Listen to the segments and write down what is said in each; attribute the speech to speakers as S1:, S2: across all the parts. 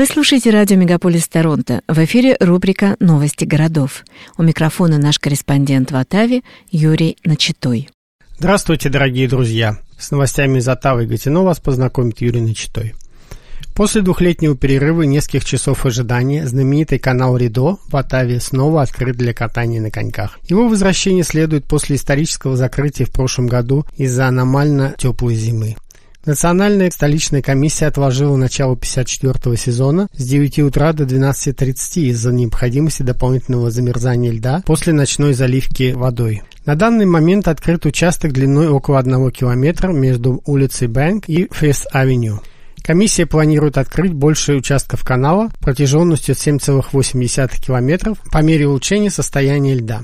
S1: Вы слушаете радио «Мегаполис Торонто». В эфире рубрика «Новости городов». У микрофона наш корреспондент в Оттаве Юрий Начитой.
S2: Здравствуйте, дорогие друзья! С новостями из Оттавы и Гатино вас познакомит Юрий Начитой. После двухлетнего перерыва и нескольких часов ожидания знаменитый канал Ридо в Оттаве снова открыт для катания на коньках. Его возвращение следует после исторического закрытия в прошлом году из-за аномально теплой зимы. Национальная столичная комиссия отложила начало 54-го сезона с 9 утра до 12.30 из-за необходимости дополнительного замерзания льда после ночной заливки водой. На данный момент открыт участок длиной около 1 километра между улицей Бэнк и Фест-авеню. Комиссия планирует открыть больше участков канала протяженностью 7,8 км по мере улучшения состояния льда.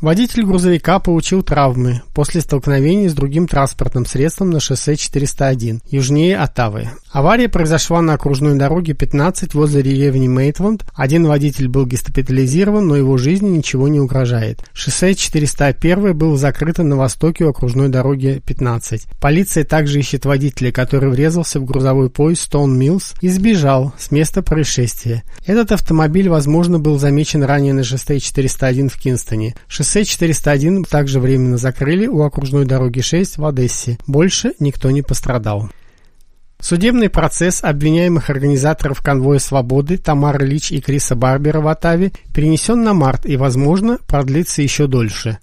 S2: Водитель грузовика получил травмы после столкновения с другим транспортным средством на шоссе 401, южнее Оттавы. Авария произошла на окружной дороге 15 возле деревни Мейтленд. Один водитель был госпитализирован, но его жизни ничего не угрожает. Шоссе 401 было закрыто на востоке у окружной дороги 15. Полиция также ищет водителя, который врезался в грузовой поезд Stone Mills и сбежал с места происшествия. Этот автомобиль, возможно, был замечен ранее на шоссе 401 в Кинстоне. 401 также временно закрыли у окружной дороги 6 в Одессе. Больше никто не пострадал. Судебный процесс обвиняемых организаторов конвоя свободы Тамары Лич и Криса Барбера в Атаве перенесен на март и, возможно, продлится еще дольше.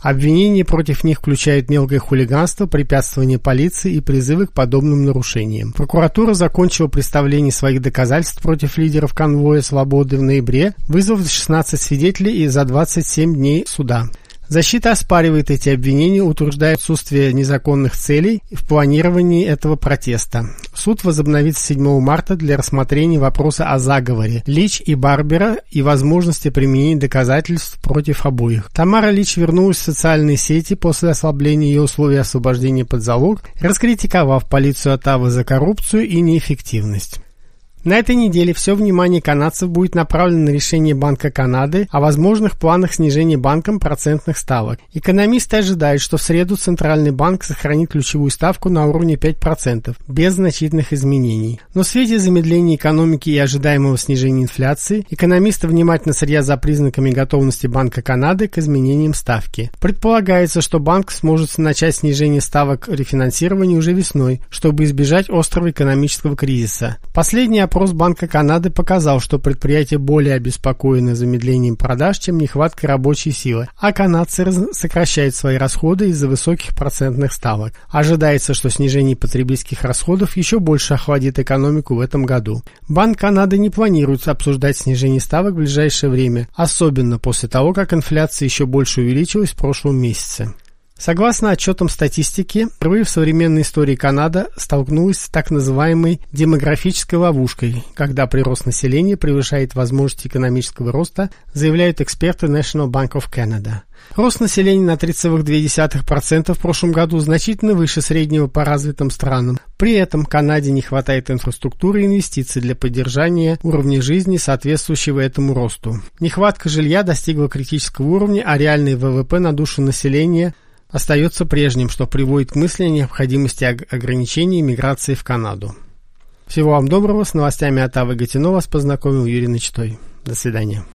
S2: Обвинения против них включают мелкое хулиганство, препятствование полиции и призывы к подобным нарушениям. Прокуратура закончила представление своих доказательств против лидеров конвоя свободы в ноябре, вызвав 16 свидетелей и за 27 дней суда. Защита оспаривает эти обвинения, утверждая отсутствие незаконных целей в планировании этого протеста. Суд возобновится 7 марта для рассмотрения вопроса о заговоре Лич и Барбера и возможности применения доказательств против обоих. Тамара Лич вернулась в социальные сети после ослабления ее условий освобождения под залог, раскритиковав полицию Оттавы за коррупцию и неэффективность. На этой неделе все внимание канадцев будет направлено на решение Банка Канады о возможных планах снижения банком процентных ставок. Экономисты ожидают, что в среду Центральный банк сохранит ключевую ставку на уровне 5%, без значительных изменений. Но в свете замедления экономики и ожидаемого снижения инфляции, экономисты внимательно следят за признаками готовности Банка Канады к изменениям ставки. Предполагается, что банк сможет начать снижение ставок рефинансирования уже весной, чтобы избежать острого экономического кризиса. Последний Опрос Банка Канады показал, что предприятия более обеспокоены замедлением продаж, чем нехваткой рабочей силы, а канадцы сокращают свои расходы из-за высоких процентных ставок. Ожидается, что снижение потребительских расходов еще больше охладит экономику в этом году. Банк Канады не планирует обсуждать снижение ставок в ближайшее время, особенно после того, как инфляция еще больше увеличилась в прошлом месяце. Согласно отчетам статистики, впервые в современной истории Канада столкнулась с так называемой демографической ловушкой, когда прирост населения превышает возможности экономического роста, заявляют эксперты National Bank of Canada. Рост населения на 3,2% в прошлом году значительно выше среднего по развитым странам. При этом Канаде не хватает инфраструктуры и инвестиций для поддержания уровня жизни, соответствующего этому росту. Нехватка жилья достигла критического уровня, а реальный ВВП на душу населения – остается прежним, что приводит к мысли о необходимости ограничения миграции в Канаду. Всего вам доброго. С новостями от Авы Гатино вас познакомил Юрий Начтой. До свидания.